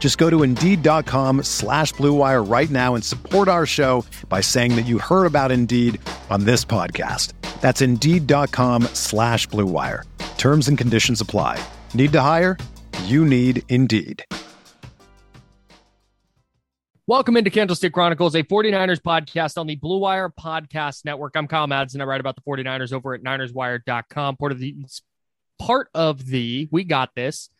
Just go to Indeed.com slash BlueWire right now and support our show by saying that you heard about Indeed on this podcast. That's Indeed.com slash BlueWire. Terms and conditions apply. Need to hire? You need Indeed. Welcome into Candlestick Chronicles, a 49ers podcast on the Blue Wire Podcast Network. I'm Kyle Madsen. I write about the 49ers over at NinersWire.com. Part of the part of the we got this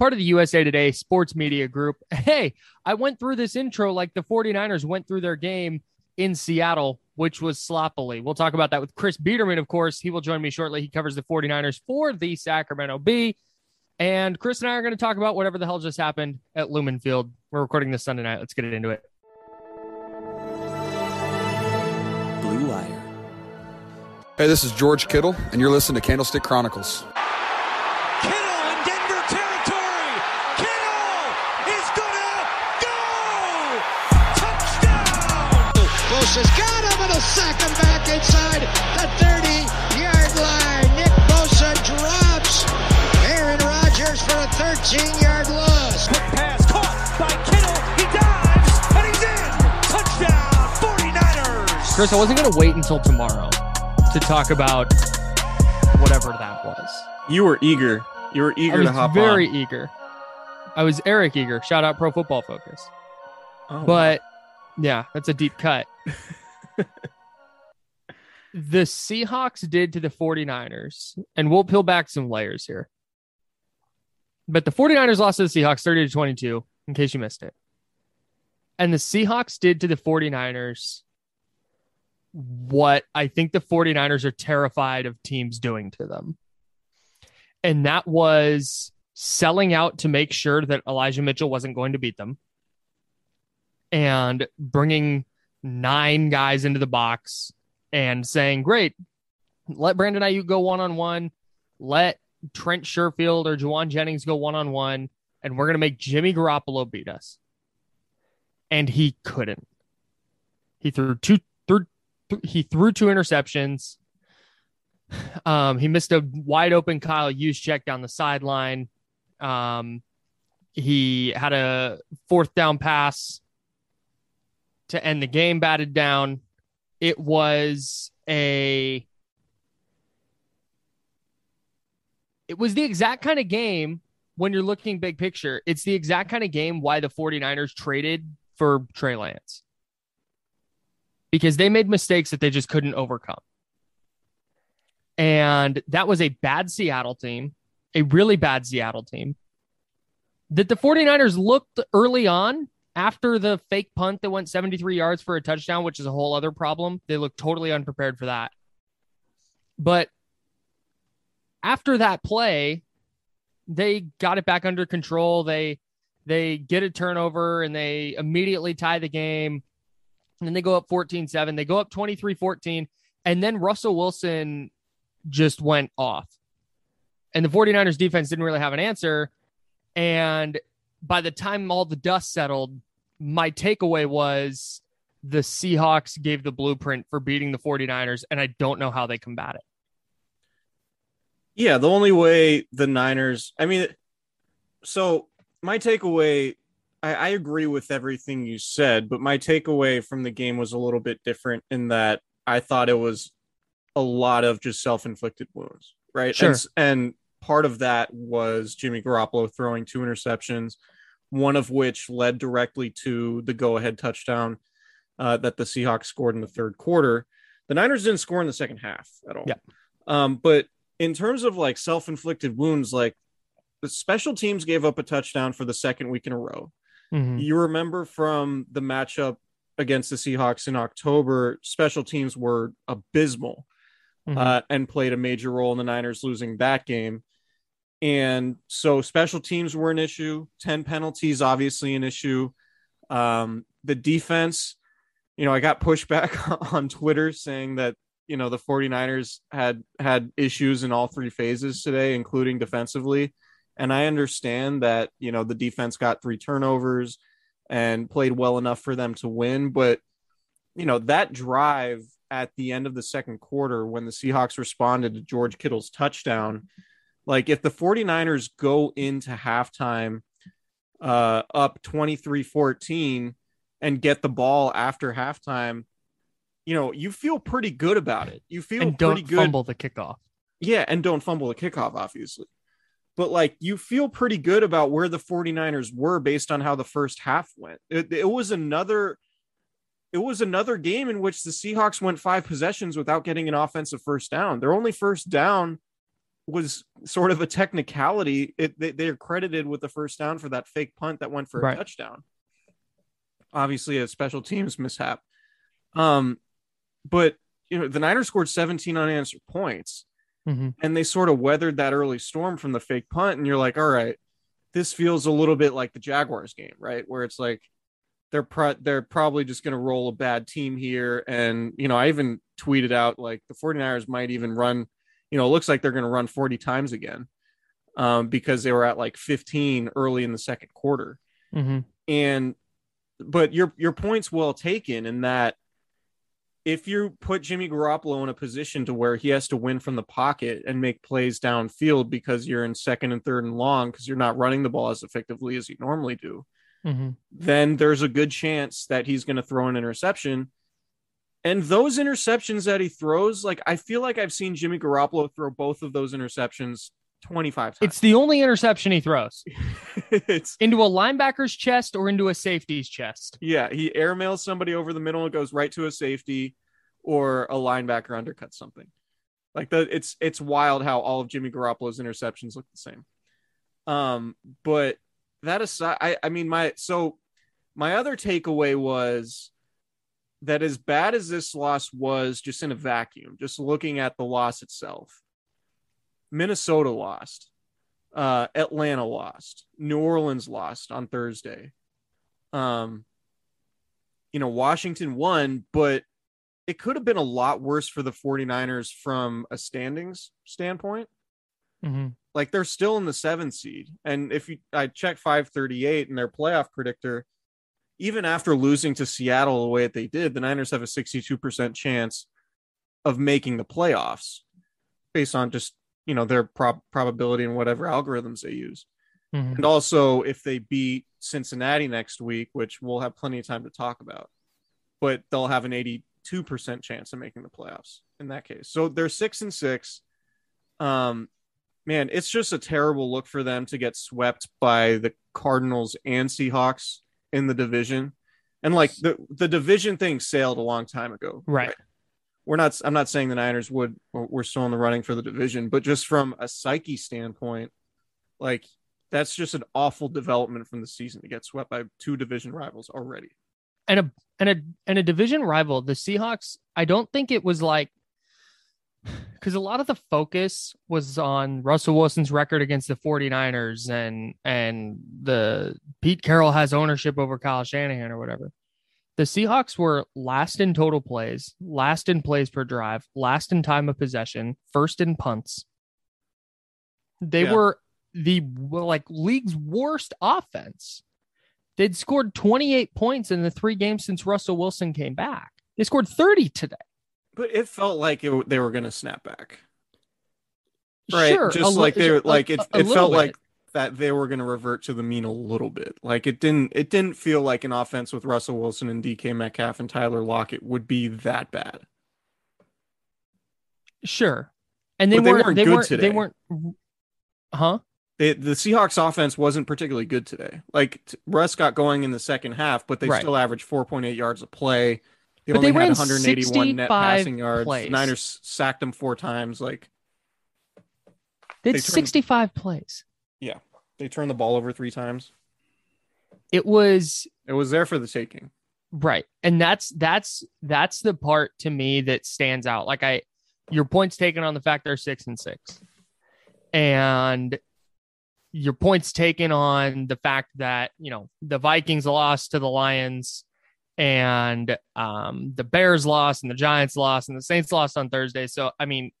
part of the USA Today sports media group. Hey, I went through this intro like the 49ers went through their game in Seattle, which was sloppily. We'll talk about that with Chris Biederman, of course. He will join me shortly. He covers the 49ers for the Sacramento Bee. And Chris and I are going to talk about whatever the hell just happened at Lumen Field. We're recording this Sunday night. Let's get into it. Blue Wire. Hey, this is George Kittle, and you're listening to Candlestick Chronicles. 15 yard loss. Quick pass caught by Kittle. He dives and he's in. Touchdown 49ers. Chris, I wasn't going to wait until tomorrow to talk about whatever that was. You were eager. You were eager to hop very on. Very eager. I was Eric Eager. Shout out Pro Football Focus. Oh, but wow. yeah, that's a deep cut. the Seahawks did to the 49ers, and we'll peel back some layers here. But the 49ers lost to the Seahawks 30 to 22, in case you missed it. And the Seahawks did to the 49ers what I think the 49ers are terrified of teams doing to them. And that was selling out to make sure that Elijah Mitchell wasn't going to beat them and bringing nine guys into the box and saying, "Great, let Brandon Aiyuk go one on one, let Trent Sherfield or Jauan Jennings go one on one, and we're gonna make Jimmy Garoppolo beat us." And he couldn't. He threw two, threw, he threw two interceptions. Um, he missed a wide open Kyle Juszczyk down the sideline. Um, he had a fourth down pass to end the game batted down. It was a it was the exact kind of game when you're looking big picture. It's the exact kind of game why the 49ers traded for Trey Lance. Because they made mistakes that they just couldn't overcome. And that was a bad Seattle team, a really bad Seattle team. That the 49ers looked early on after the fake punt that went 73 yards for a touchdown, which is a whole other problem. They looked totally unprepared for that. But after that play, they got it back under control. They they get a turnover and they immediately tie the game. And then they go up 14-7. They go up 23-14 and then Russell Wilson just went off. And the 49ers defense didn't really have an answer and by the time all the dust settled, my takeaway was the Seahawks gave the blueprint for beating the 49ers, and I don't know how they combat it. Yeah, the only way the Niners, I mean, so my takeaway, I, I agree with everything you said, but my takeaway from the game was a little bit different in that I thought it was a lot of just self inflicted wounds, right? Sure. And, and part of that was Jimmy Garoppolo throwing two interceptions, one of which led directly to the go ahead touchdown uh, that the Seahawks scored in the third quarter. The Niners didn't score in the second half at all. Yeah. Um, but in terms of like self-inflicted wounds, like the special teams gave up a touchdown for the second week in a row. Mhm. You remember from the matchup against the Seahawks in October, special teams were abysmal Mhm. uh, and played a major role in the Niners losing that game. And so special teams were an issue, 10 penalties, obviously an issue. Um, the defense, you know, I got pushback on Twitter saying that, you know, the 49ers had had issues in all three phases today, including defensively. And I understand that, you know, the defense got three turnovers and played well enough for them to win. But, you know, that drive at the end of the second quarter when the Seahawks responded to George Kittle's touchdown, like if the 49ers go into halftime uh, up 23 14 and get the ball after halftime, you know, you feel pretty good about it. You feel and pretty don't good. fumble the kickoff. Yeah, and don't fumble the kickoff, obviously. But like you feel pretty good about where the 49ers were based on how the first half went. It, it was another it was another game in which the Seahawks went five possessions without getting an offensive first down. Their only first down was sort of a technicality. It, they, they're credited with the first down for that fake punt that went for a Right. touchdown. Obviously, a special teams mishap. Um, but you know the Niners scored 17 unanswered points Mhm. and they sort of weathered that early storm from the fake punt and you're like all right this feels a little bit like the jaguars game right where it's like they're pro- they're probably just going to roll a bad team here and you know i even tweeted out like the 49ers might even run you know it looks like they're going to run 40 times again um, because they were at like 15 early in the second quarter Mhm. and but your your point's well taken in that if you put Jimmy Garoppolo in a position to where he has to win from the pocket and make plays downfield because you're in second and third and long because you're not running the ball as effectively as you normally do, Mhm. then there's a good chance that he's going to throw an interception. And those interceptions that he throws, like I feel like I've seen Jimmy Garoppolo throw both of those interceptions 25 times. It's the only interception he throws it's into a linebacker's chest or into a safety's chest. Yeah, he airmails somebody over the middle and goes right to a safety, or a linebacker undercuts something. Like the it's it's wild how all of Jimmy Garoppolo's interceptions look the same. Um, but that aside, I I mean my so my other takeaway was that as bad as this loss was, just in a vacuum, just looking at the loss itself, Minnesota lost, uh, Atlanta lost, New Orleans lost on Thursday. Um, you know, Washington won, but it could have been a lot worse for the 49ers from a standings standpoint. Mhm. Like they're still in the seventh seed. And if you I check 538 and their playoff predictor, even after losing to Seattle the way that they did, the Niners have a 62% chance of making the playoffs based on just, you know, their prob- probability and whatever algorithms they use. Mhm. And also, if they beat Cincinnati next week, which we'll have plenty of time to talk about, but they'll have an 82% chance of making the playoffs in that case. So they're six and six. Um, man, it's just a terrible look for them to get swept by the Cardinals and Seahawks in the division. And like the, the division thing sailed a long time ago. Right. We're not, I'm not saying the Niners would, we're still in the running for the division, but just from a psyche standpoint, like that's just an awful development from the season to get swept by two division rivals already. and a and a and a division rival the seahawks i don't think it was like because a lot of the focus was on russell wilson's record against the 49ers and and the pete carroll has ownership over kyle shanahan or whatever the seahawks were last in total plays last in plays per drive last in time of possession first in punts they Yeah. were the like league's worst offense They'd scored 28 points in the three games since Russell Wilson came back. They scored 30 today. But it felt like it, they were going to snap back. Right. Sure, just li- like they were a- like it, a- a it felt bit. like that they were going to revert to the mean a little bit. Like it didn't it didn't feel like an offense with Russell Wilson and DK Metcalf and Tyler Lockett would be that bad. Sure. And they But weren't, weren't they good weren't, today. they weren't, huh? They, the Seahawks offense wasn't particularly good today. Like t- Russ got going in the second half, but they Right. still averaged 4.8 yards a play. They But only they had 181 net passing yards. plays. Niners sacked them four times. Like They They turned- 65 plays. Yeah, they turned the ball over three times. It was It was there for the taking. Right. And that's that's that's the part to me that stands out. Like I your points taken on the fact they're 6 and 6. And your points taken on the fact that, you know, the Vikings lost to the Lions and um the Bears lost and the Giants lost and the Saints lost on Thursday. So I mean,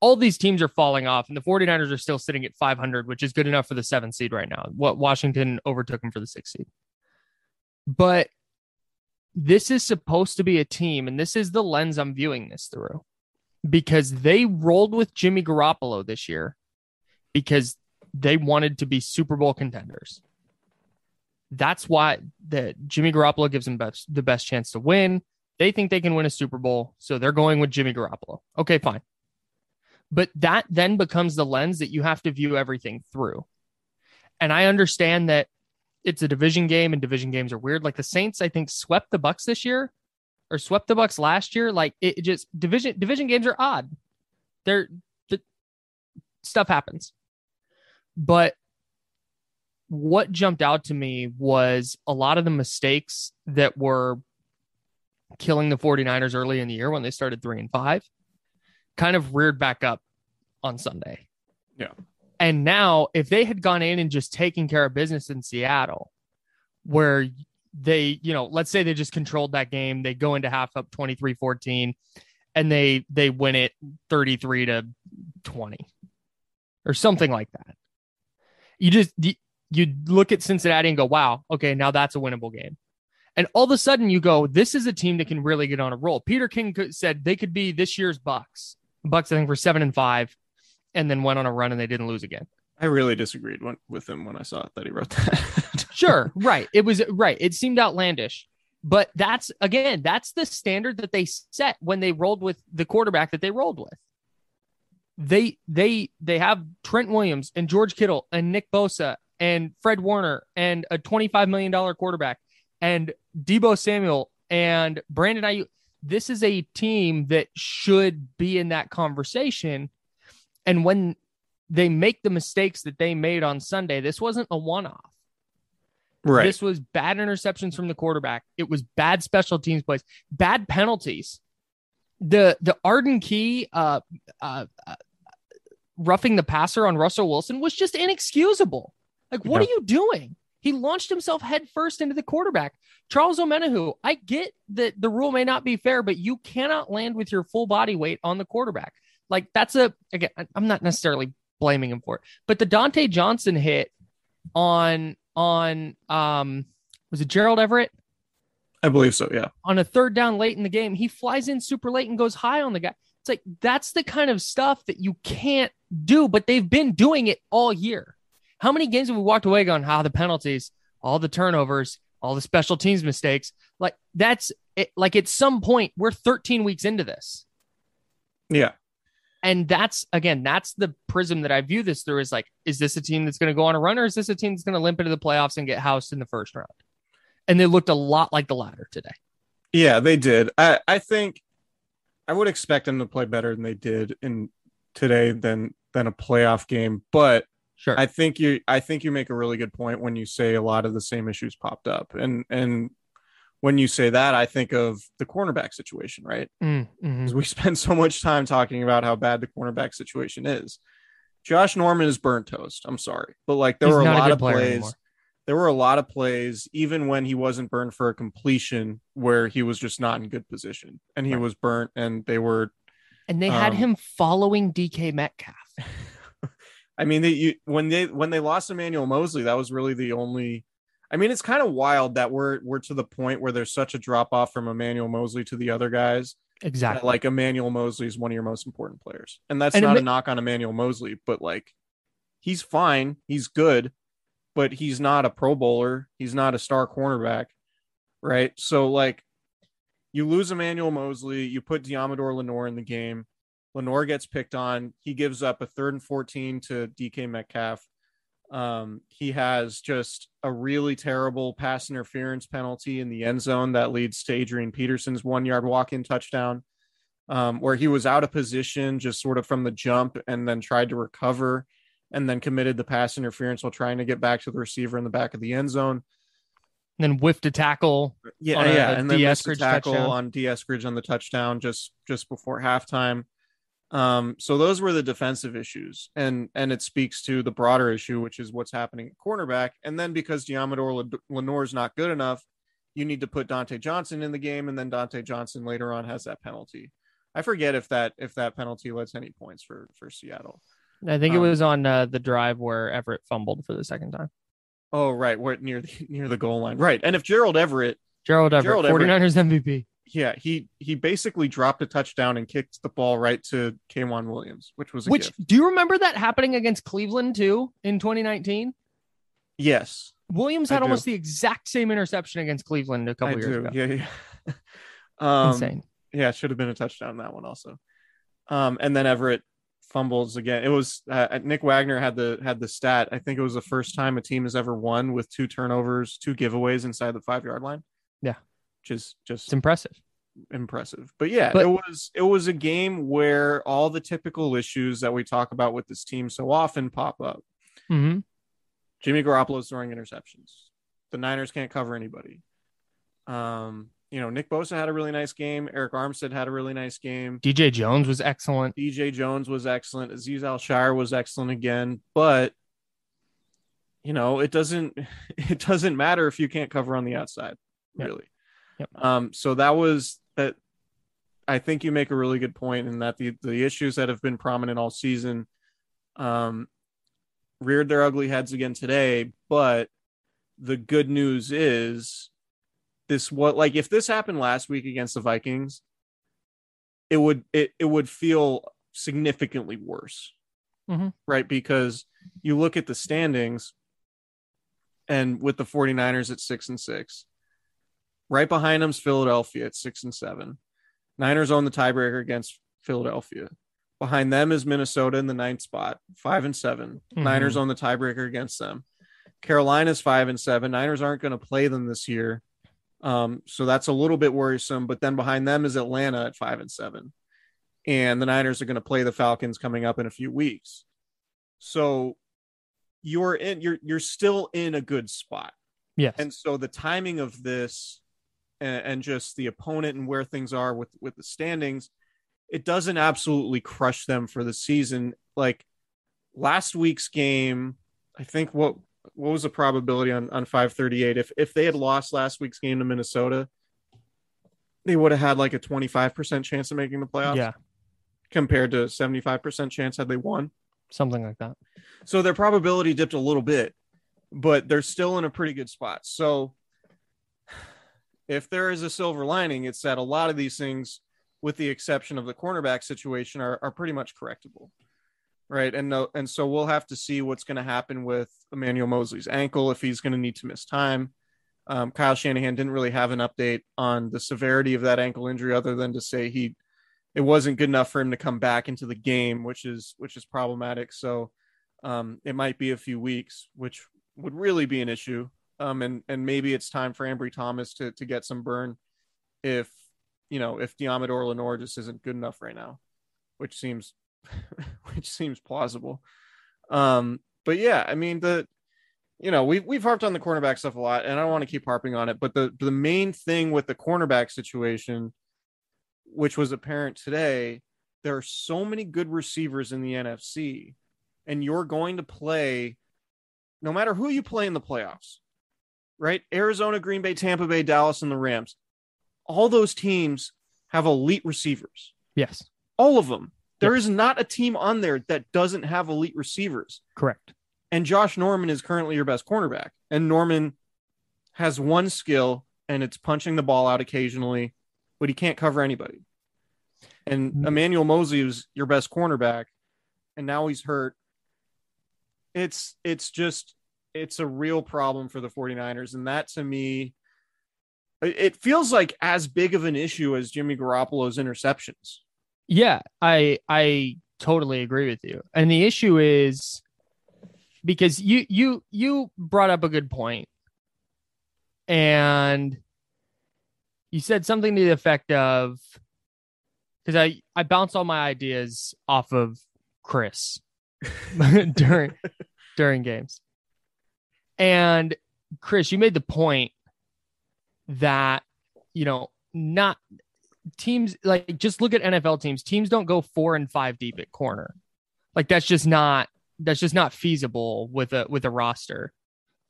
all these teams are falling off and the 49ers are still sitting at 500, which is good enough for the 7th seed right now. What Washington overtook them for the 6th seed. But this is supposed to be a team, and this is the lens I'm viewing this through because they rolled with Jimmy Garoppolo this year because they wanted to be Super Bowl contenders. That's why that Jimmy Garoppolo gives them best, the best chance to win. They think they can win a Super Bowl, so they're going with Jimmy Garoppolo. Okay, fine. But that then becomes the lens that you have to view everything through. And I understand that it's a division game and division games are weird. Like the Saints, I think swept the Bucks this year or swept the Bucks last year. Like it, just division division games are odd. They're the stuff happens. But what jumped out to me was a lot of the mistakes that were killing the 49ers early in the year when they started 3 and 5 kind of reared back up on Sunday. Yeah. And now, if they had gone in and just taken care of business in Seattle, where they, you know, let's say they just controlled that game, they go into half up 23 14, and they they win it 33 to 20 or something like that. You just, you, you look at Cincinnati and go, wow, okay, now that's a winnable game. And all of a sudden you go, this is a team that can really get on a roll. Peter King said they could be this year's Bucks. Bucks, I think, were seven and five, and then went on a run and they didn't lose again. I really disagreed when, with him when I saw that he wrote that. Sure, right. It was right. It seemed outlandish, but that's again, that's the standard that they set when they rolled with the quarterback that they rolled with. They they they have Trent Williams and George Kittle and Nick Bosa and Fred Warner and a twenty-five million dollar quarterback and Deebo Samuel and Brandon Aiyuk. This is a team that should be in that conversation. And when they make the mistakes that they made on Sunday, this wasn't a one-off. right. This was bad interceptions from the quarterback. It was bad special teams plays, bad penalties. The the Arden Key uh, uh, uh, roughing the passer on Russell Wilson was just inexcusable. Like, what are you doing? He launched himself headfirst into the quarterback. Charles Omenihu, I get that the rule may not be fair, but you cannot land with your full body weight on the quarterback. Like that's a again, I'm not necessarily blaming him for it, but the Dontae Johnson hit on on um was it Gerald Everett I believe so. Yeah. on a third down late in the game? He flies in super late and goes high on the guy. It's like that's the kind of stuff that you can't do, but they've been doing it all year. How many games have we walked away going, how the penalties, all the turnovers, all the special teams mistakes? Like that's it, like at some point we're 13 weeks into this. Yeah. And that's again, that's the prism that I view this through is like, is this a team that's going to go on a run or is this a team that's going to limp into the playoffs and get housed in the first round? And they looked a lot like the latter today. Yeah, they did. I, I think I would expect them to play better than they did in today than than a playoff game. But Sure. I think you I think you make a really good point when you say a lot of the same issues popped up. And and when you say that, I think of the cornerback situation, right? Mm, mhm. Because we spend so much time talking about how bad the cornerback situation is. Josh Norman is burnt toast. I'm sorry. But like there He's were a not a lot of plays. anymore. There were a lot of plays, even when he wasn't burned for a completion, where he was just not in good position. And he Right. was burnt and they were And they had Um, him following DK Metcalf. I mean, they you, when they when they lost Emmanuel Moseley, that was really the only. I mean, it's kind of wild that we're we're to the point where there's such a drop off from Emmanuel Moseley to the other guys. Exactly. like Emmanuel Moseley is one of your most important players, and that's And not a knock on Emmanuel Moseley, but like he's fine, he's good, but he's not a Pro Bowler, he's not a star cornerback, right? So like, you lose Emmanuel Moseley, you put Deommodore Lenoir in the game. Lenoir gets picked on. He gives up a third and 14 to DK Metcalf. Um, he has just a really terrible pass interference penalty in the end zone that leads to Adrian Peterson's one yard walk in touchdown, um, where he was out of position just sort of from the jump and then tried to recover and then committed the pass interference while trying to get back to the receiver in the back of the end zone. And then whiffed a tackle. Yeah, On a- yeah, a and then missed a tackle touchdown. on D. Eskridge on the touchdown just just before halftime. Um, so those were the defensive issues, and and it speaks to the broader issue, which is what's happening at cornerback. And then because Deommodore Lenoir is not good enough, you need to put Dontae Johnson in the game, and then Dontae Johnson later on has that penalty. I forget if that if that penalty led to any points for for Seattle. I think it Um, was on uh, the drive where Everett fumbled for the second time. Oh, right, where near the near the goal line, right? And if Gerald Everett Gerald Everett, Gerald Everett. 49ers MVP. Yeah, he he basically dropped a touchdown and kicked the ball right to K'Waun Williams, which was a Which gift. do you remember that happening against Cleveland too in 2019? yes, Williams I had do. almost the exact same interception against Cleveland a couple I years do. ago. Yeah, yeah. um, Insane. Yeah, it should have been a touchdown that one also. Um, and then Everett fumbles again. It was uh, Nick Wagoner had the had the stat. I think it was the first time a team has ever won with two turnovers, two giveaways inside the five yard line. Is just It's impressive. impressive. But yeah, But- it was it was a game where all the typical issues that we talk about with this team so often pop up. hmm Jimmy Garoppolo's throwing interceptions. The Niners can't cover anybody. Um, you know, Nick Bosa had a really nice game. Arik Armstead had a really nice game. DJ Jones was excellent. DJ Jones was excellent. Azeez Al-Shaair was excellent again. But you know, it doesn't it doesn't matter if you can't cover on the outside, really. Yep. Um, so that was that. I think you make a really good point in that the the issues that have been prominent all season, um, reared their ugly heads again today. But the good news is this what like if this happened last week against the Vikings, it would it, it would feel significantly worse. Mhm. Right? Because you look at the standings and with the 49ers at six and six, right behind them's Philadelphia at six and seven. Niners own the tiebreaker against Philadelphia. Behind them is Minnesota in the ninth spot, five and 7 Mhm. Niners own the tiebreaker against them. Carolina's five and seven. Niners aren't going to play them this year. Um, so that's a little bit worrisome. But then behind them is Atlanta at five and seven. And the Niners are going to play the Falcons coming up in a few weeks. So you're in you're you're still in a good spot. Yes. And so the timing of this and, and just the opponent and where things are with with the standings, it doesn't absolutely crush them for the season. Like last week's game, I think what what was the probability on on 538 if if they had lost last week's game to Minnesota, they would have had like a 25% chance of making the playoffs yeah. compared to 75% chance had they won. Something like that. So their probability dipped a little bit, but they're still in a pretty good spot. So if there is a silver lining, it's that a lot of these things, with the exception of the cornerback situation, are, are pretty much correctable. Right. And no, and so we'll have to see what's going to happen with Emmanuel Moseley's ankle if he's going to need to miss time. Um, Kyle Shanahan didn't really have an update on the severity of that ankle injury other than to say he it wasn't good enough for him to come back into the game, which is which is problematic. So um, it might be a few weeks, which would really be an issue. Um, and and maybe it's time for Ambry Thomas to to get some burn if you know if Deommodore Lenoir just isn't good enough right now, which seems which seems plausible. Um, but yeah, I mean the you know we've we've harped on the cornerback stuff a lot, and I don't want to keep harping on it. But the the main thing with the cornerback situation, which was apparent today, there are so many good receivers in the NFC, and you're going to play no matter who you play in the playoffs, right? Arizona, Green Bay, Tampa Bay, Dallas, and the Rams. All those teams have elite receivers. Yes. All of them. There is not a team on there that doesn't have elite receivers. Correct. And Josh Norman is currently your best cornerback. And Norman has one skill, and it's punching the ball out occasionally, but he can't cover anybody. And mm. Emmanuel Moseley is your best cornerback, and now he's hurt. It's it's just it's a real problem for the 49ers. And that to me, it feels like as big of an issue as Jimmy Garoppolo's interceptions. Yeah, I I totally agree with you. And the issue is because you you you brought up a good point. And you said something to the effect of because I I bounce all my ideas off of Chris during during games. And Chris, you made the point that you know not teams like just look at NFL teams. Teams don't go four and five deep at corner. Like that's just not that's just not feasible with a with a roster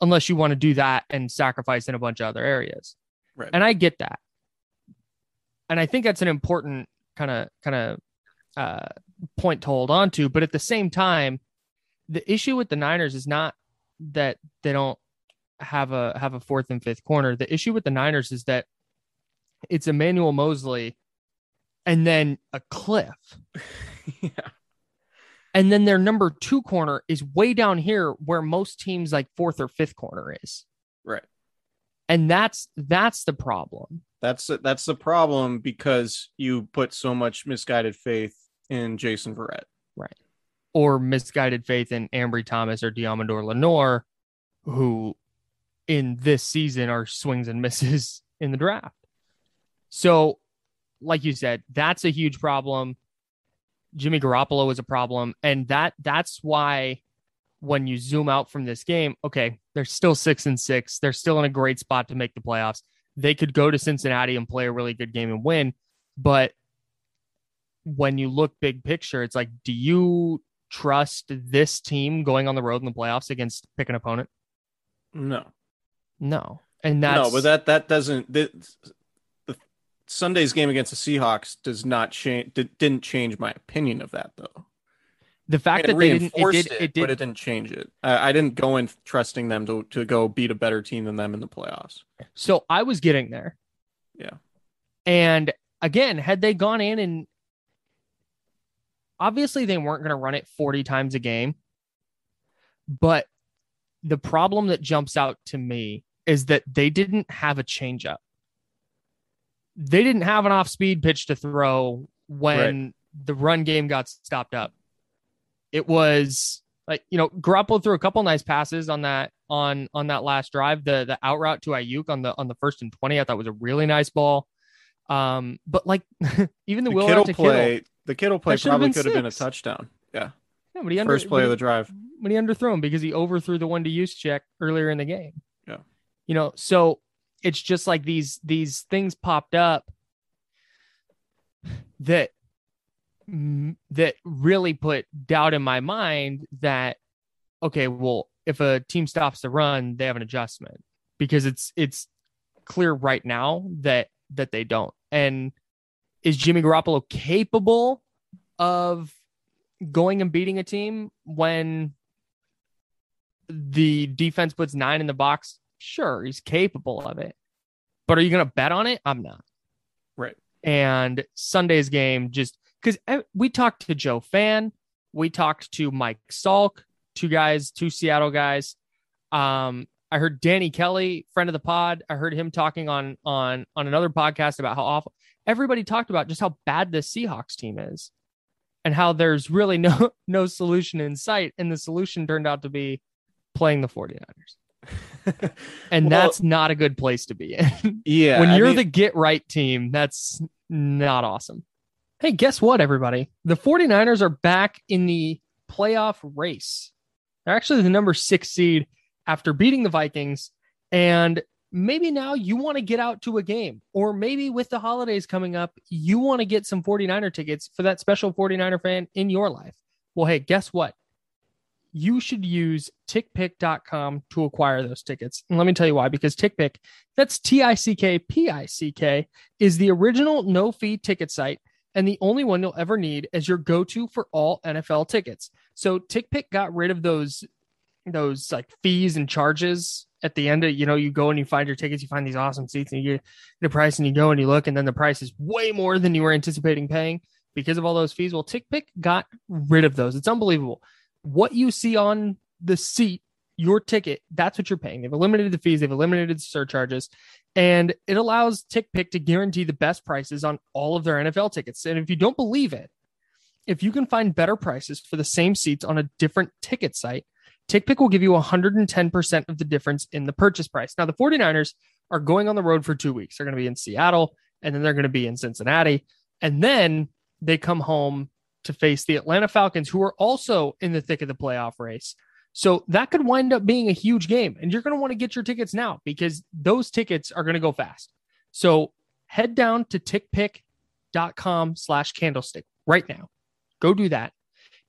unless you want to do that and sacrifice in a bunch of other areas. Right. And I get that. And I think that's an important kind of kind of uh, point to hold on to. But at the same time, the issue with the Niners is not that they don't have a have a fourth and fifth corner. The issue with the Niners is that it's Emmanuel Moseley and then a cliff. yeah. And then their number two corner is way down here where most teams like fourth or fifth corner is. Right. And that's that's the problem. That's that's the problem because you put so much misguided faith in Jason Verrett. Or misguided faith in Ambry Thomas or Deommodore Lenoir, who in this season are swings and misses in the draft. So, like you said, that's a huge problem. Jimmy Garoppolo is a problem, and that that's why when you zoom out from this game, okay, they're still six and six. They're still in a great spot to make the playoffs. They could go to Cincinnati and play a really good game and win, but when you look big picture, it's like, do you trust this team going on the road in the playoffs against pick an opponent? No. No, and that's no, but that that doesn't the, the Sunday's game against the Seahawks does not change did, didn't change my opinion of that though. the fact that they didn't. It did. it, It did. but it didn't change it. I, I didn't go in trusting them to to go beat a better team than them in the playoffs. So I was getting there. Yeah. And again, had they gone in and obviously they weren't going to run it 40 times a game, but the problem that jumps out to me is that they didn't have a changeup. They didn't have an off speed pitch to throw when the run game got stopped up. It was like, you know, Garoppolo threw a couple nice passes on that on on that last drive. The the out route to Aiyuk on the on the first and 20, I thought was a really nice ball. Um, but like even the, The wheel Kittle to play, Kittle, the Kittle play probably could have been a touchdown. Yeah. yeah, but he under, First play of the drive. when he underthrew him because he overthrew the one to Juszczyk earlier in the game. Yeah. You know, so it's just like these these things popped up that that really put doubt in my mind that okay, well, if a team stops the run, they have an adjustment because it's it's clear right now that that they don't. And is Jimmy Garoppolo capable of going and beating a team when the defense puts nine in the box? Sure, he's capable of it. But are you going to bet on it? I'm not. Right. And Sunday's game just because we talked to Joe Fann, we talked to Mike Salk, two guys, two Seattle guys. Um, I heard Danny Kelly, friend of the pod. I heard him talking on on on another podcast about how awful everybody talked about just how bad the Seahawks team is and how there's really no no solution in sight. And the solution turned out to be playing the 49ers. And Well, that's not a good place to be in. yeah. when you're mean- the get right team, that's not awesome. Hey, guess what, everybody? The 49ers are back in the playoff race. They're actually the number six seed after beating the Vikings. And maybe now you want to get out to a game, or maybe with the holidays coming up, you want to get some 49er tickets for that special 49er fan in your life. Well, hey, guess what? You should use tickpick.com to acquire those tickets. And let me tell you why because TickPick, that's T I C K P I C K, is the original no fee ticket site and the only one you'll ever need as your go to for all NFL tickets. So TickPick got rid of those those like fees and charges at the end of you know you go and you find your tickets you find these awesome seats and you get the price and you go and you look and then the price is way more than you were anticipating paying because of all those fees. Well tickpick got rid of those. It's unbelievable. What you see on the seat your ticket that's what you're paying. They've eliminated the fees they've eliminated the surcharges and it allows tickpick to guarantee the best prices on all of their nfl tickets. And if you don't believe it if you can find better prices for the same seats on a different ticket site TickPick will give you 110% of the difference in the purchase price. Now, the 49ers are going on the road for two weeks. They're going to be in Seattle and then they're going to be in Cincinnati. And then they come home to face the Atlanta Falcons, who are also in the thick of the playoff race. So that could wind up being a huge game. And you're going to want to get your tickets now because those tickets are going to go fast. So head down to tickpick.com slash candlestick right now. Go do that.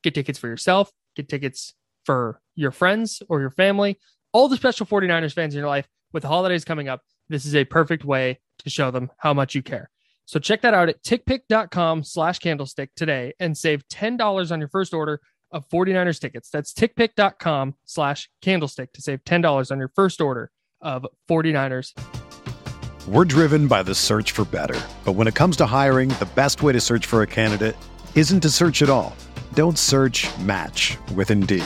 Get tickets for yourself, get tickets for your friends or your family, all the special 49ers fans in your life with the holidays coming up. This is a perfect way to show them how much you care. So check that out at tickpick.com slash candlestick today and save $10 on your first order of 49ers tickets. That's tickpick.com slash candlestick to save $10 on your first order of 49ers. We're driven by the search for better. But when it comes to hiring, the best way to search for a candidate isn't to search at all. Don't search match with Indeed.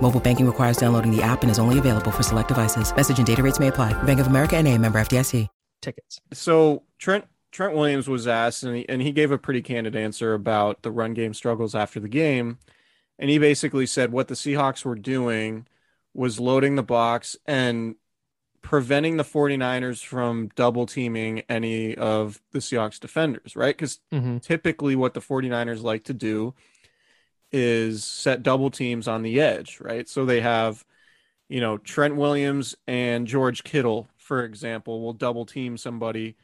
Mobile banking requires downloading the app and is only available for select devices. Message and data rates may apply. Bank of America and a member FDIC. Tickets. So Trent Trent Williams was asked, and he, and he gave a pretty candid answer about the run game struggles after the game. And he basically said what the Seahawks were doing was loading the box and preventing the 49ers from double teaming any of the Seahawks defenders, right? Because Mm-hmm. typically what the 49ers like to do is set double teams on the edge, right? So they have, you know, Trent Williams and George Kittle, for example, will double team somebody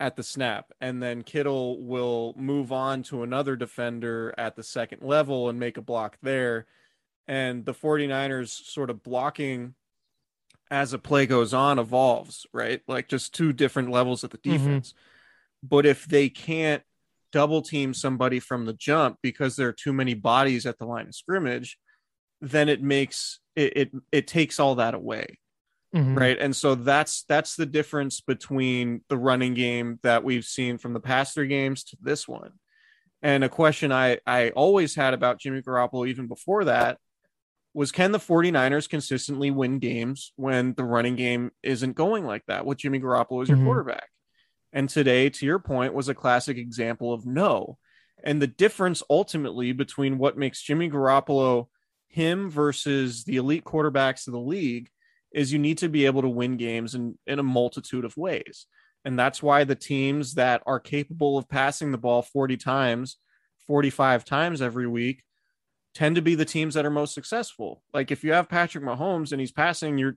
at the snap, and then Kittle will move on to another defender at the second level and make a block there. And the 49ers sort of blocking as a play goes on evolves, right? Like just two different levels of the Mhm. defense. But if they can't double team somebody from the jump because there are too many bodies at the line of scrimmage, then it makes it it, it takes all that away Mhm. right and so that's that's the difference between the running game that we've seen from the past three games to this one and a question i i always had about jimmy garoppolo even before that was can the 49ers consistently win games when the running game isn't going like that with jimmy garoppolo as your Mhm. quarterback and today to your point was a classic example of no and the difference ultimately between what makes jimmy garoppolo him versus the elite quarterbacks of the league is you need to be able to win games in, in a multitude of ways. And that's why the teams that are capable of passing the ball 40 times, 45 times every week tend to be the teams that are most successful. Like if you have Patrick Mahomes and he's passing your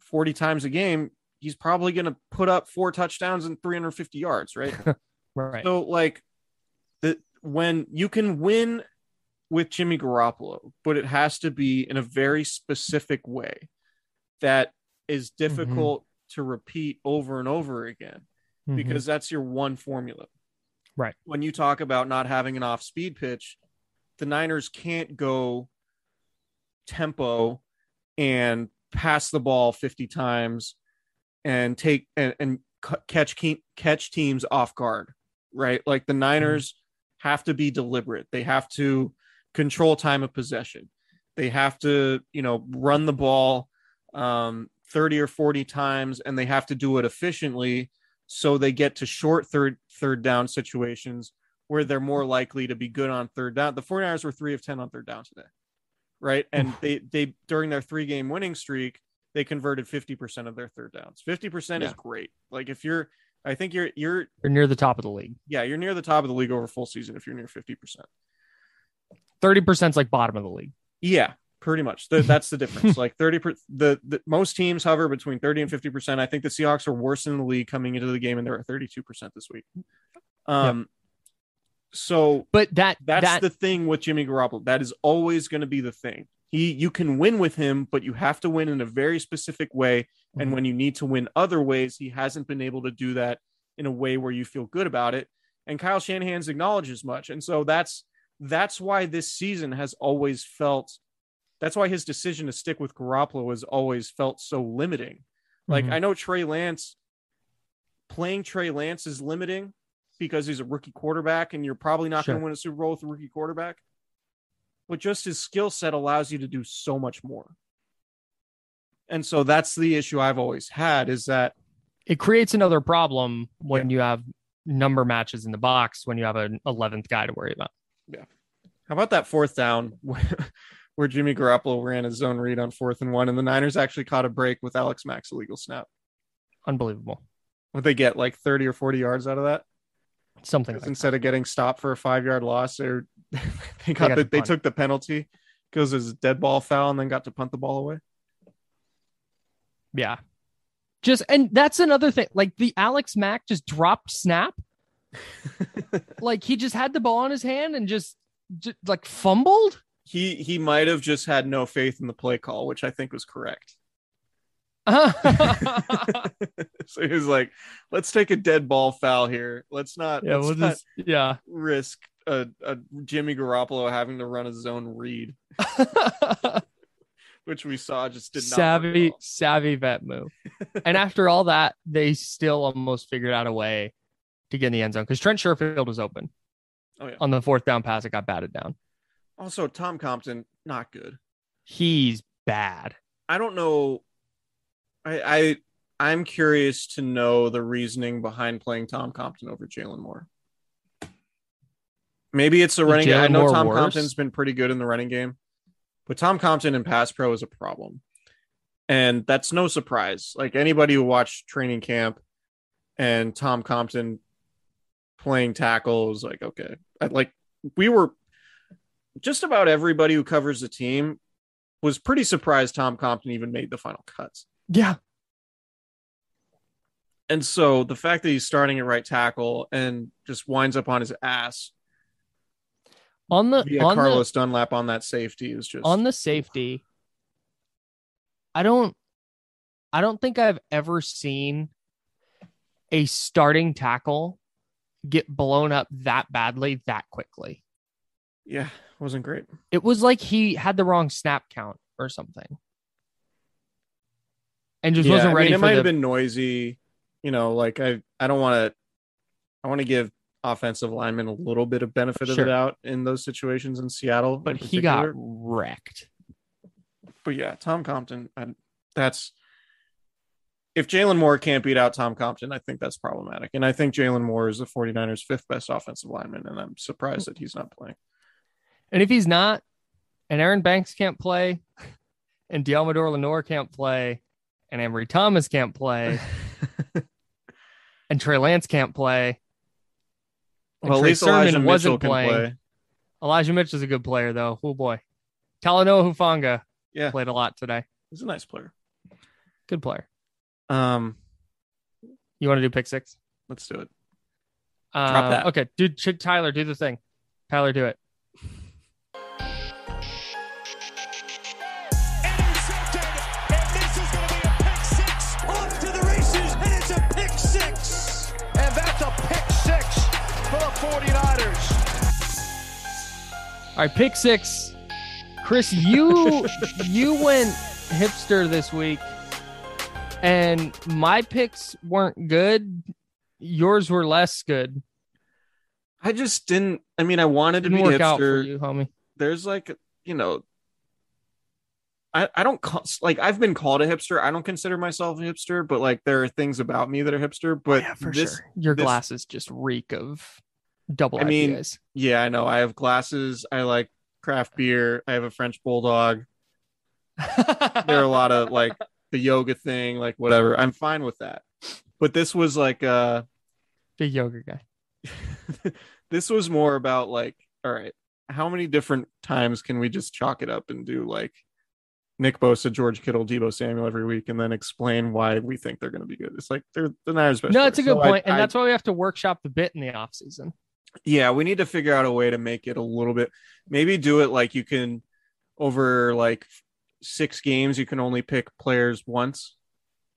40 times a game, he's probably going to put up four touchdowns and 350 yards, right? Right. So like the when you can win with Jimmy Garoppolo, but it has to be in a very specific way that is difficult to repeat over and over again Mhm. because that's your one formula. Right. When you talk about not having an off speed pitch, the Niners can't go tempo and pass the ball 50 times and take and, and catch catch teams off guard, right? Like the Niners have to be deliberate. They have to control time of possession. They have to, you know, run the ball um, 30 or 40 times and they have to do it efficiently so they get to short third third down situations where they're more likely to be good on third down. The 49ers were 3 of 10 on third down today. right? And they they during their three game winning streak, they converted 50% of their third downs. 50% is great. Like if you're I think you're you're You're near the top of the league. yeah, you're near the top of the league over full season if you're near 50%. 30% is like bottom of the league. Yeah, pretty much. Th- that's the difference. like 30 per- the, the most teams hover between 30 and 50%. I think the Seahawks are worse in the league coming into the game and they're at 32% this week. Um so But that that's that the thing with Jimmy Garoppolo. That is always going to be the thing. He you can win with him, but you have to win in a very specific way. And Mhm. when you need to win other ways, he hasn't been able to do that in a way where you feel good about it. And Kyle Shanahan's acknowledges much. And so that's that's why this season has always felt that's why his decision to stick with Garoppolo has always felt so limiting. Like Mhm. I know Trey Lance playing Trey Lance is limiting because he's a rookie quarterback and you're probably not going to win a Super Bowl with a rookie quarterback. But just his skill set allows you to do so much more. And so that's the issue I've always had is that it creates another problem when you have number matches in the box when you have an 11th guy to worry about. Yeah. How about that fourth down where, where Jimmy Garoppolo ran a zone read on fourth and one and the Niners actually caught a break with Alex Mack's illegal snap. Unbelievable. Would they get like 30 or 40 yards out of that? Something like instead of getting stopped for a five yard loss, they're, they got, got the, they took the penalty because it was a dead ball foul and then got to punt the ball away. Yeah. Just and that's another thing. Like the Alex Mack just dropped snap. like he just had the ball in his hand and just, just like fumbled. He he might have just had no faith in the play call, which I think was correct. Yeah, so he was like, "Let's take a dead ball foul here. Let's not, let's we'll not just yeah. risk a, a Jimmy Garoppolo having to run a zone read, which we saw just did not savvy all. savvy vet move. and after all that, they still almost figured out a way to get in the end zone because Trent Sherfield was open Oh yeah. on the fourth down pass. It got batted down. Also, Tom Compton not good. He's bad. I don't know. I I I'm curious to know the reasoning behind playing Tom Compton over Jaylon Moore. Maybe it's the running game. I know Moore Tom worse? Compton's been pretty good in the running game, but Tom Compton in pass pro is a problem. And that's no surprise. Like anybody who watched training camp and Tom Compton playing tackle was like, okay. I, like we were just about everybody who covers the team was pretty surprised Tom Compton even made the final cuts. Yeah. And so the fact that he's starting at right tackle and just winds up on his ass On the via on the Carlos Dunlap on that safety is just on the safety i don't i don't think i've ever seen a starting tackle get blown up that badly that quickly yeah, wasn't great. it was like he had the wrong snap count or something and just yeah, wasn't I mean, it might the have been noisy. You know, like I I don't want to I want to give offensive linemen a little bit of benefit of the doubt in those situations in Seattle. but in he got wrecked but yeah, Tom Compton, I, that's if Jaylon Moore can't beat out Tom Compton, I think that's problematic. And I think Jaylon Moore is the 49ers' fifth best offensive lineman, and I'm surprised that he's not playing. and if he's not and aaron banks can't play and Deommodore Lenoir can't play and Ambry thomas can't play and trey lance can't play well, at least Elijah Sermon Mitchell wasn't can playing. play. Elijah Mitch is a good player, though. Oh boy, Talanoa Hufanga Yeah, played a lot today. he's a nice player. Good player. Um, You want to do pick six? let's do it. Uh, that. Okay, dude. Ch- Tyler, do the thing. Tyler, do it. 49ers. All right, pick six. Chris, you you went hipster this week, and my picks weren't good. Yours were less good. I just didn't. I mean, I wanted to Didn't be work out for hipster. you, homie. There's like, you know, I I don't call, like I've been called a hipster. I don't consider myself a hipster, but like there are things about me that are hipster. But oh, yeah, for this, sure. Your this- glasses just reek of double I mean, IPAs. Yeah, I know. I have glasses. I like craft beer. I have a French bulldog. There are a lot of like the yoga thing, like whatever. I'm fine with that. But this was like uh Big yoga guy. this was more about like, all right, how many different times can we just chalk it up and do like Nick Bosa, George Kittle, Deebo Samuel every week, and then explain why we think they're going to be good? It's like they're the Niners best. No, it's a good So I- point, and I- that's why we have to workshop the bit in the offseason. Yeah, we need to figure out a way to make it a little bit. Maybe do it like you can over like six games, you can only pick players once.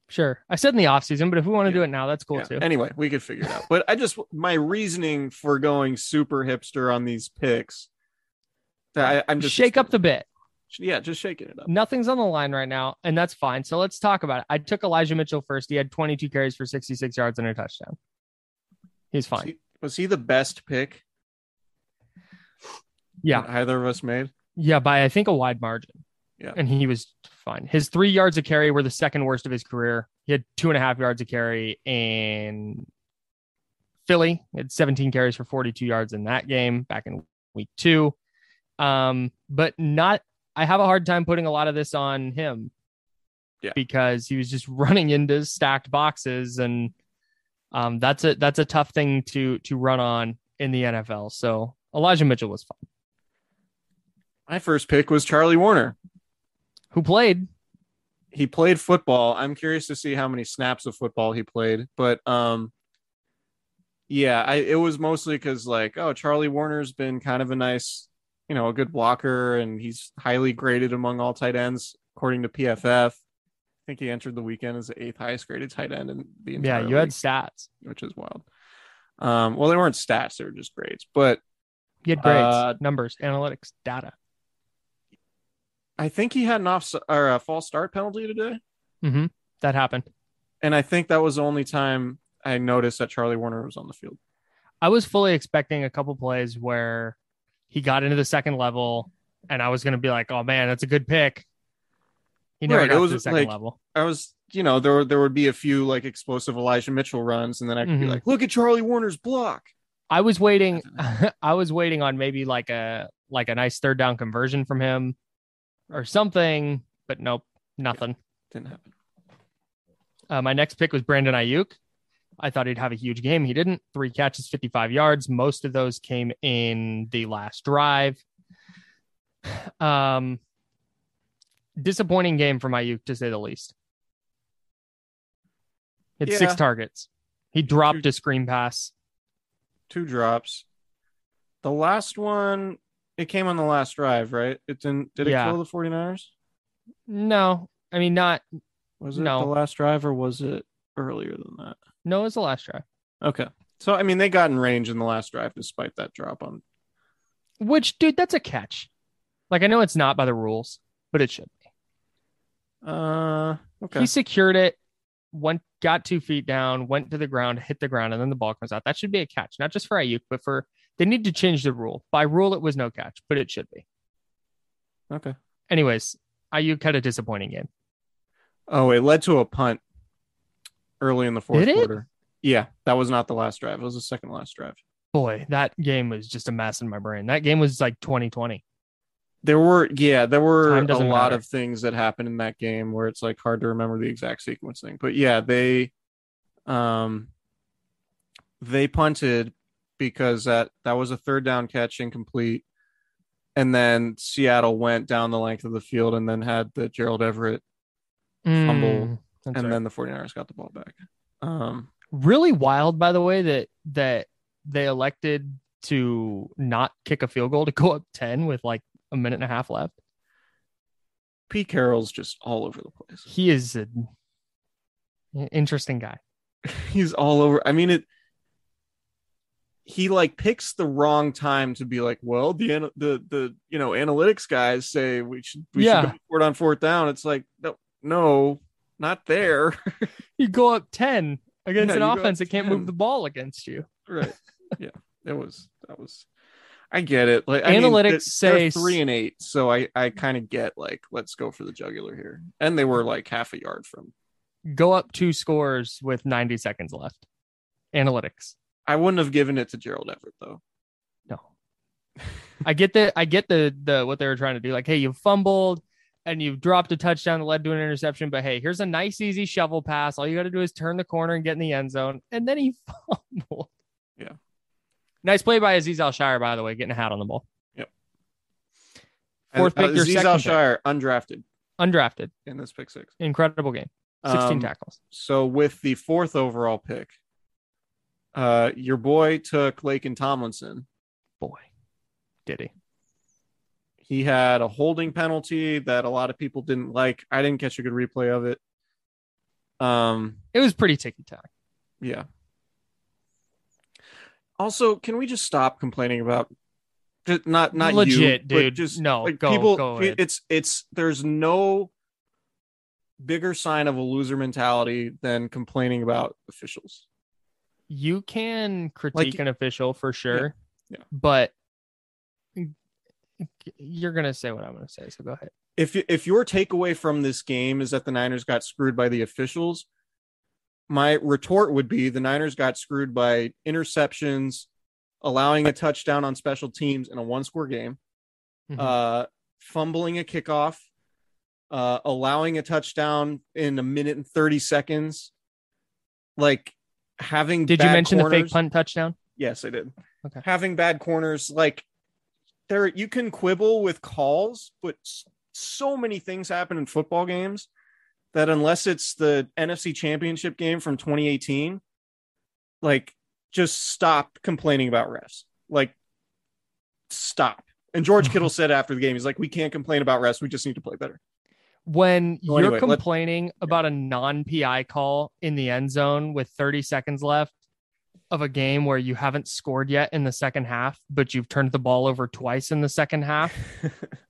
Sure, I said in the offseason, but if we want to do it now, that's cool Yeah. too. Anyway, we could figure it out. But I just my reasoning for going super hipster on these picks. I, I'm just Shake up the bit. yeah, just shaking it up. Nothing's on the line right now, and that's fine. So let's talk about it. I took Elijah Mitchell first. He had 22 carries for 66 yards and a touchdown. He's fine. Was he the best pick? Yeah, either of us made. yeah, by I think a wide margin. Yeah. and he was fine. His three yards of carry were the second worst of his career. He had two and a half yards of carry in Philly. He had 17 carries for 42 yards in that game back in week two. Um, but not. I have a hard time putting a lot of this on him. Yeah. because he was just running into stacked boxes, and um, that's a that's a tough thing to to run on in the NFL. So Elijah Mitchell was fine. My first pick was Charlie Woerner. Who played? He played football. I'm curious to see how many snaps of football he played, but um, yeah, I it was mostly because like, oh, Charlie Woerner's been kind of a nice, you know, a good blocker, and he's highly graded among all tight ends according to PFF. I think he entered the weekend as the eighth highest graded tight end in the Yeah, entire you had league, stats. which is wild. Um, well, they weren't stats; they were just grades, but You had grades, Uh, numbers, analytics, data. I think he had an off or a false start penalty today. Mm-hmm. That happened. And I think that was the only time I noticed that Charlie Woerner was on the field. I was fully expecting a couple plays where he got into the second level, and I was going to be like, "Oh man, that's a good pick." He never Right, got it was to the second like- level. I was, you know, there there would be a few like explosive Elijah Mitchell runs, and then I could be Mhm. like, "Look at Charlie Woerner's block." I was waiting. I was waiting on maybe like a like a nice third down conversion from him, or something. But nope, nothing. Didn't happen. Uh, my next pick was Brandon Aiyuk. I thought he'd have a huge game. He didn't. Three catches, 55 yards. Most of those came in the last drive. Um, disappointing game for Aiyuk, to say the least. It's six targets. He dropped a screen pass. Two drops. The last one, it came on the last drive, right? It didn't. Did it Yeah. kill the 49ers? No, I mean not. Was it No. the last drive, or was it earlier than that? No, it was the last drive. Okay. So I mean, they got in range in the last drive despite that drop on. Which, dude, that's a catch. Like I know it's not by the rules, but it should be. Uh, okay. He secured it, went, got two feet down, went to the ground, hit the ground, and then the ball comes out. That should be a catch, not just for Aiyuk, but for they need to change the rule. By rule, it was no catch, but it should be. okay. Anyways, Aiyuk had a disappointing game. Oh, it led to a punt early in the fourth Did it? quarter. Yeah, that was not the last drive. It was the second last drive. Boy, that game was just a mess in my brain. That game was like 2020. There were, yeah, there were a lot matter. of things that happened in that game where it's like hard to remember the exact sequencing. But yeah, they, um, they punted because that that was a third down catch incomplete, and then Seattle went down the length of the field and then had the Gerald Everett, Fumble, Mm, that's and right. then the 49ers got the ball back. Um, really wild by the way that that they elected to not kick a field goal to go up 10 with like a minute and a half left Pete Carroll's just all over the place. he is an interesting guy he's all over. I mean, it. He like picks the wrong time to be like, well, the the the you know analytics guys say we should we Yeah. should go for it on fourth down. It's like no, no, not there. you go up 10 against Yeah, an you go up offense that can't move the ball against you right? Yeah, it was that was. I get it. Like I mean, Analytics they're say- three and eight, so I I kind of get like let's go for the jugular here, and they were like half a yard from. go up two scores with 90 seconds left analytics I wouldn't have given it to Gerald Everett though. no I get the I get the the what they were trying to do. Like, hey, you fumbled and you dropped a touchdown that led to an interception, but hey, here's a nice easy shovel pass. All you got to do is turn the corner and get in the end zone, and then he fumbled. Yeah. Nice play by Azeez Al Shire, by the way, getting a hat on the ball. Yep. Fourth pick, uh, your Azeez second pick. Al-Shaair, undrafted Undrafted, in this pick six. incredible game, sixteen Um, tackles. So with the fourth overall pick, uh, your boy took Laken Tomlinson. Boy, did he? He had a holding penalty that a lot of people didn't like. I didn't catch a good replay of it. Um, It was pretty ticky tack. yeah. Also, can we just stop complaining about just not not Legit, but dude. Just No, like go- people. go it's it's there's no bigger sign of a loser mentality than complaining about officials. You can critique an official for sure, yeah. but you're gonna say what I'm gonna say, so go ahead. if y- if your takeaway from this game is that the Niners got screwed by the officials, my retort would be the Niners got screwed by interceptions, allowing a touchdown on special teams in a one score game, Mhm. uh, fumbling a kickoff, uh, allowing a touchdown in a minute and 30 seconds, like having Did you mention the fake punt touchdown? Yes, I did. Okay. Having bad corners, like there, you can quibble with calls, but so many things happen in football games that unless it's the NFC Championship game from 2018, like just stop complaining about refs. Like stop. And George Kittle said after the game, he's like, "We can't complain about refs. We just need to play better." When So you're anyway, complaining about a non-PI call in the end zone with 30 seconds left of a game where you haven't scored yet in the second half, but you've turned the ball over twice in the second half,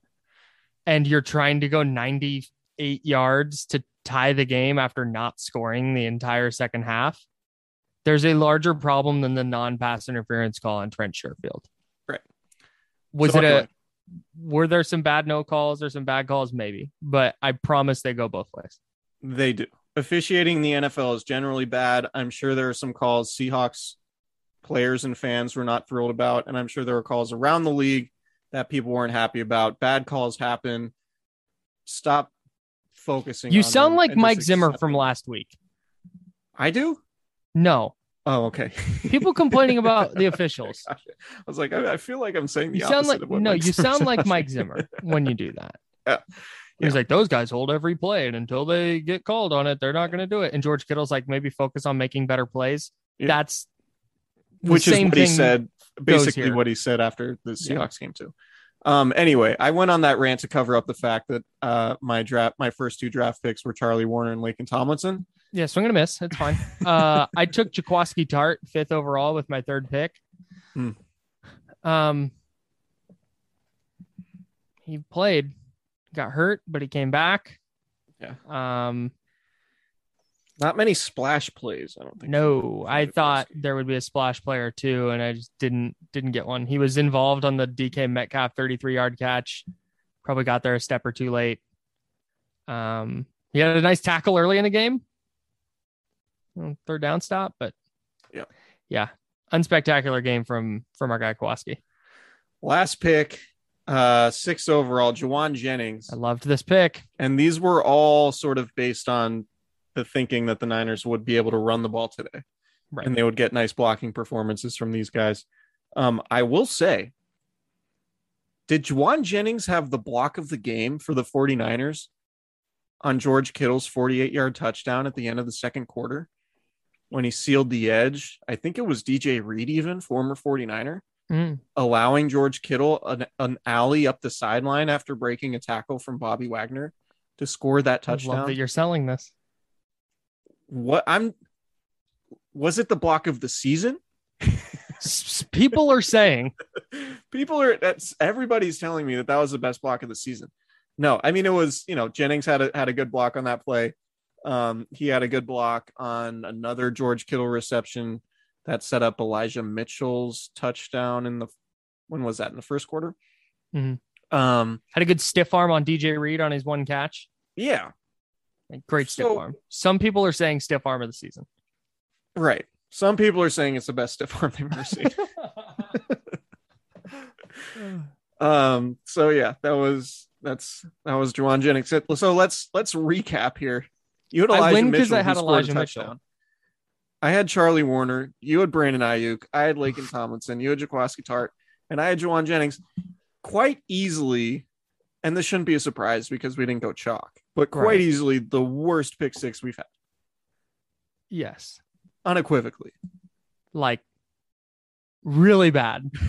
and you're trying to go 98 yards to tie the game after not scoring the entire second half, there's a larger problem than the non-pass interference call on Trent Sherfield. Right. Was So it a were there some bad no calls or some bad calls? Maybe, but I promise they go both ways. They do. Officiating in the NFL is generally bad. I'm sure there are some calls Seahawks players and fans were not thrilled about, and I'm sure there were calls around the league that people weren't happy about. Bad calls happen. Stop focusing. You sound like Mike Zimmer from last week. I do. No, Oh, okay. people complaining about the officials. I was like, I, I feel like I'm saying the You sound opposite like of what no, Mike you Zimmer sound like Mike. Zimmer when you do that. Yeah. He's Yeah. like, those guys hold every play, and until they get called on it, they're not going to do it. And George Kittle's like, maybe focus on making better plays. Yeah. That's which is what he said basically what he said after the Yeah. Seahawks game too. Um anyway, I went on that rant to cover up the fact that uh my draft my first two draft picks were Charlie Woerner and Laken Tomlinson. Yeah, so I'm gonna miss. It's fine. uh, I took Jaquiski Tartt fifth overall with my third pick. Hmm. Um, he played, got hurt, but he came back. Yeah. Um, Not many splash plays, I don't think. no, I thought there would be a splash player too, and I just didn't didn't get one. He was involved on the DK Metcalf 33 yard catch. Probably got there a step or two late. Um, he had a nice tackle early in the game. Third down stop, but Yeah. yeah, unspectacular game from from our guy Kowalski. last pick, uh sixth overall, Jauan Jennings. I loved this pick. And these were all sort of based on the thinking that the Niners would be able to run the ball today. Right. and they would get nice blocking performances from these guys. Um, I will say, did Jauan Jennings have the block of the game for the 49ers on George Kittle's 48 yard touchdown at the end of the second quarter when he sealed the edge? I think it was DJ Reed, even former 49er, Mm. allowing George Kittle an, an alley up the sideline after breaking a tackle from Bobby Wagner to score that I love touchdown. that you're selling this. What I'm was it the block of the season? People are saying people are that's everybody's telling me that that was the best block of the season no i mean it was you know jennings had a had a good block on that play um he had a good block on another george kittle reception that set up elijah mitchell's touchdown in the when was that in the first quarter Mhm. um had a good stiff arm on DJ Reed on his one catch. yeah Great stiff So- arm. Some people are saying stiff arm of the season. right some people are saying it's the best stiff arm they've ever seen um. So yeah, that was that's that was Jauan Jennings. So let's let's recap here. You had I Elijah win 'cause Mitchell. I had Elijah Mitchell. touchdown. I had Charlie Woerner. You had Brandon Aiyuk. I had Laken Tomlinson. You had Jaquiski Tartt, and I had Juwan Jennings. Quite easily, and this shouldn't be a surprise because we didn't go chalk, but quite Right. easily the worst pick six we've had, Yes. unequivocally. Like really bad.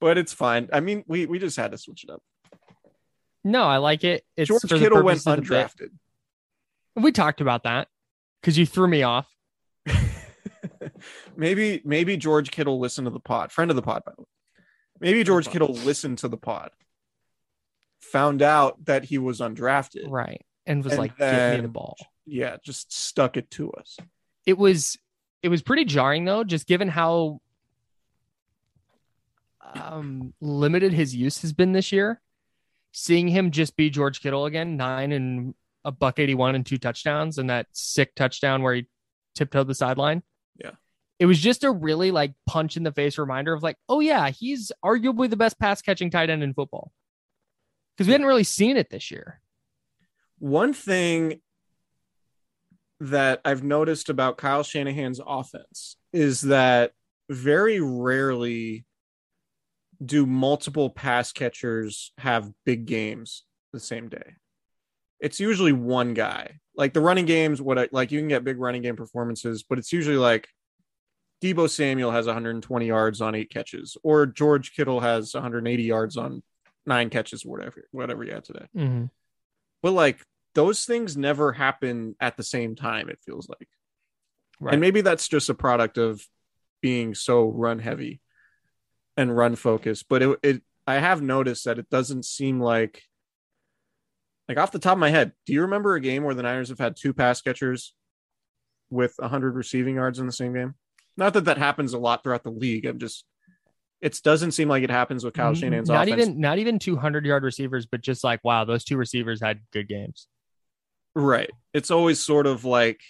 but it's fine. I mean, we we just had to switch it up. No, I like it. It's George Kittle went purpose of bit. undrafted. We talked about that because you threw me off. maybe maybe George Kittle listened to the pod. Friend of the pod, by the way. Maybe George Kittle listened to the pod, found out that he was undrafted. Right. And was And like, give me the ball. Yeah, just stuck it to us. It was it was pretty jarring though, just given how um limited his use has been this year. Seeing him just be George Kittle again, nine and a buck 81 and two touchdowns, and that sick touchdown where he tiptoed the sideline. Yeah. It was just a really like punch in the face reminder of like, oh yeah, he's arguably the best pass catching tight end in football. Because we hadn't really seen it this year. One thing that I've noticed about Kyle Shanahan's offense is that very rarely do multiple pass catchers have big games the same day. It's usually one guy. Like the running games, what I, like you can get big running game performances, but it's usually like Deebo Samuel has 120 yards on eight catches, or George Kittle has 180 yards on nine catches, whatever, whatever he had today Mm-hmm. but like those things never happen at the same time it feels like Right. and maybe that's just a product of being so run heavy and run focused but it, it i have noticed that it doesn't seem like like off the top of my head do you remember a game where the niners have had two pass catchers with 100 receiving yards in the same game not that that happens a lot throughout the league i'm just it doesn't seem like it happens with Kyle mm-hmm. Shanahan's not offense. even not even 200 yard receivers, but just like wow, those two receivers had good games. Right. It's always sort of like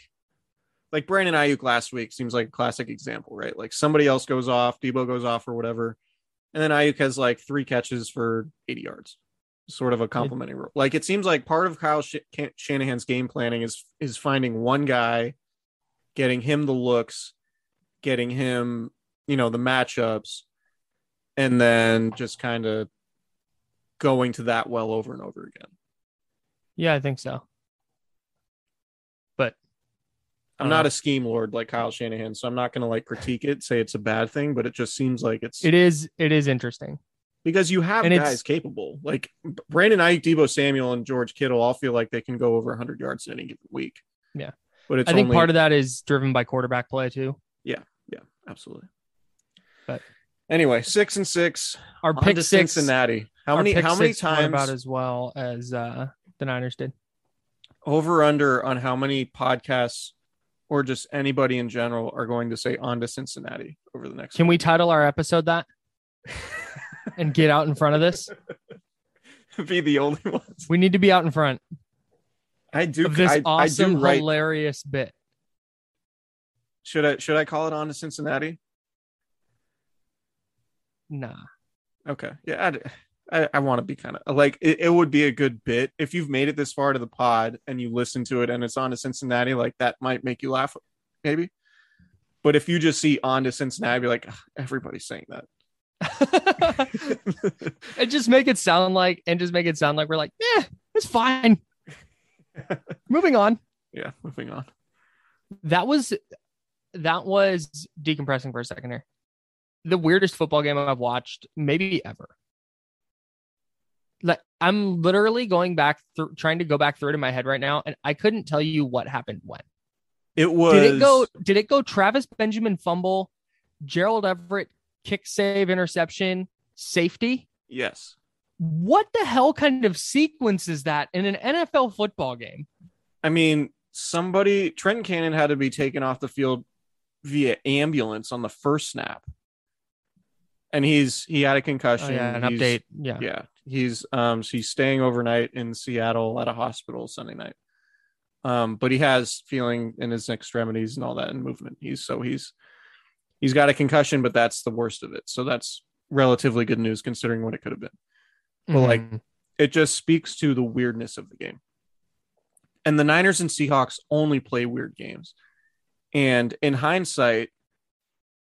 like Brandon Aiyuk last week seems like a classic example, right? Like somebody else goes off, Deebo goes off or whatever, and then Aiyuk has like three catches for 80 yards. Sort of a complimentary role. Like it seems like part of Kyle Sh- Shanahan's game planning is is finding one guy, getting him the looks, getting him, you know, the matchups, and then just kind of going to that well over and over again. Yeah, I think so. But I'm know. a scheme lord like Kyle Shanahan, so I'm not going to like critique it, say it's a bad thing, but it just seems like it's it is it is interesting. because you have and guys capable like Brandon Aiyuk, Deebo Samuel, and George Kittle all feel like they can go over 100 yards in any given week. Yeah. but it's I think only, part of that is driven by quarterback play too. Yeah. Yeah, absolutely. But- anyway, six and six. Our pick to six Cincinnati. How many? How many times about as well as uh, the Niners did? over under on how many podcasts or just anybody in general are going to say on to Cincinnati over the next? Can we title our episode that and get out in front of this? be the only ones? We need to be out in front I do. this I, awesome, I do write. hilarious bit. Should I should I call it on to Cincinnati? Nah. Okay. Yeah. I'd- I, I, want to be kind of like it, it would be a good bit if you've made it this far to the pod and you listen to it and it's on to Cincinnati, like that might make you laugh, maybe. But if you just see on to Cincinnati, be like, everybody's saying that. and just make it sound like and just make it sound like we're like, yeah, it's fine. Moving on. yeah. Moving on. That was that was decompressing for a second here. The weirdest football game I've watched, maybe ever. Like I'm literally going back through trying to go back through it in my head right now, and I couldn't tell you what happened when. It was. Did it go? Did it go? Travis Benjamin fumble, Gerald Everett kick save interception, safety. Yes. What the hell kind of sequence is that in an NFL football game? I mean, somebody Trenton Cannon had to be taken off the field via ambulance on the first snap, and he's he had a Oh, concussion. yeah, an He's- update. Yeah. yeah he's um so he's staying overnight in seattle at a hospital sunday night um but he has feeling in his extremities and all that and movement he's so he's he's got a concussion but that's the worst of it so that's relatively good news considering what it could have been. But like Mhm. it just speaks to the weirdness of the game. And the Niners and Seahawks only play weird games. And in hindsight,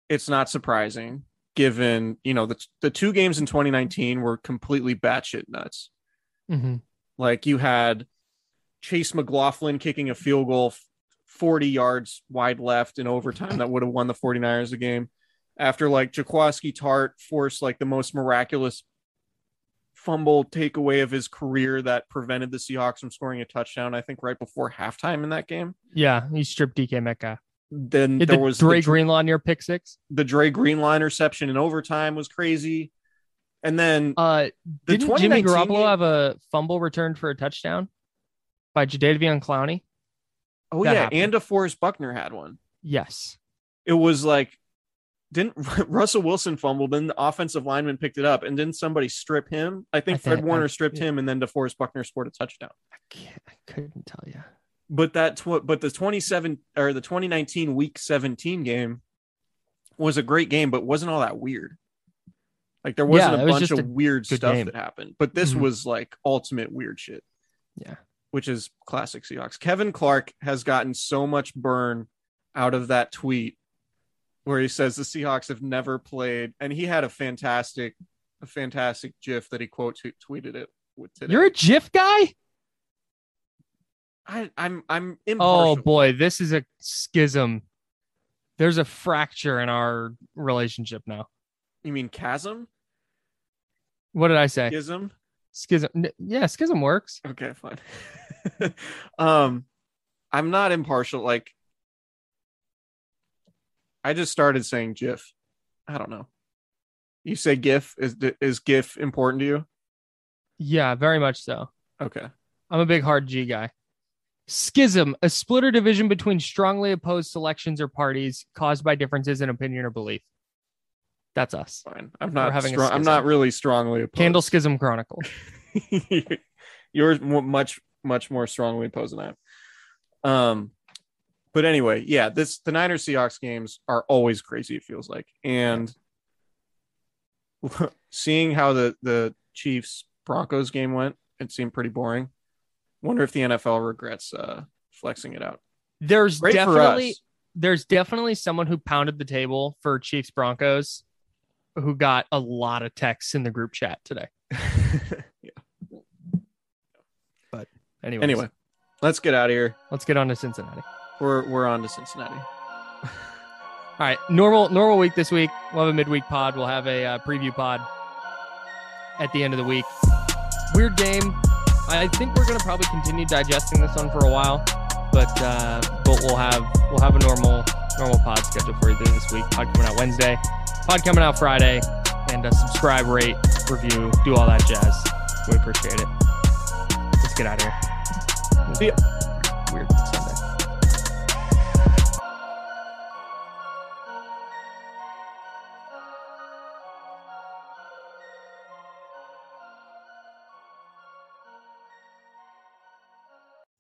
it's not surprising given, you know, the the two games in 2019 were completely batshit nuts. Mhm. Like you had Chase McLaughlin kicking a field goal 40 yards wide left in overtime that would have won the 49ers the game. After like Jaquiski Tartt forced like the most miraculous fumble takeaway of his career that prevented the Seahawks from scoring a touchdown, I think right before halftime in that game. yeah, he stripped DK Metcalf. Then Did there the was Dre the, Greenlaw near pick six? the Dre Greenlaw interception in overtime was crazy. And then Uh, the didn't Jimmy 2019 Garoppolo game- have a fumble returned for a touchdown by Jadeveon Clowney? oh that yeah, happened. and DeForest Buckner had one. Yes. it was like didn't Russell Wilson fumble, then the offensive lineman picked it up, and didn't somebody strip him? I think I Fred Warner I- stripped him, and then DeForest Buckner scored a touchdown. I, can't, I couldn't tell you. But that tw- but the 27 or the 2019 week 17 game was a great game, but wasn't all that weird. Like there wasn't Yeah, a was bunch of a weird stuff game. that happened. But this Mhm. was like ultimate weird shit. Yeah. Which is classic Seahawks. Kevin Clark has gotten so much burn out of that tweet where he says the Seahawks have never played, and he had a fantastic, a fantastic GIF that he quote tweeted it with today. You're a GIF guy? I, I'm I'm impartial. Oh boy, this is a schism. There's a fracture in our relationship now. You mean chasm? What did I say? Schism? Schism. Yeah, schism works. Okay, fine. um, I'm not impartial. Like, I just started saying GIF. I don't know. You say GIF is is GIF important to you? Yeah, very much so. Okay. I'm a big hard G guy. Schism, a split or division between strongly opposed selections or parties caused by differences in opinion or belief. That's us. Fine. I'm not having strong, I'm not really strongly opposed. Candle Schism Chronicle. You're much much more strongly opposed than I am. Um, but anyway, yeah, this the Niners Seahawks games are always crazy. It feels like, and seeing how the the Chiefs Broncos game went, it seemed pretty boring. Wonder if the NFL regrets uh, flexing it out. There's Great definitely there's definitely someone who pounded the table for Chiefs Broncos who got a lot of texts in the group chat today. Yeah, Anyways, anyway, let's get out of here. let's get on to Cincinnati. We're we're on to Cincinnati. All right, normal normal week this week. We'll have a midweek pod. We'll have a uh, preview pod at the end of the week. Weird game. I think we're gonna probably continue digesting this one for a while, but uh, but we'll have we'll have a normal normal pod schedule for you this week. Pod coming out Wednesday, pod coming out Friday, and uh, subscribe, rate, review, do all that jazz. We appreciate it. Let's get out of here.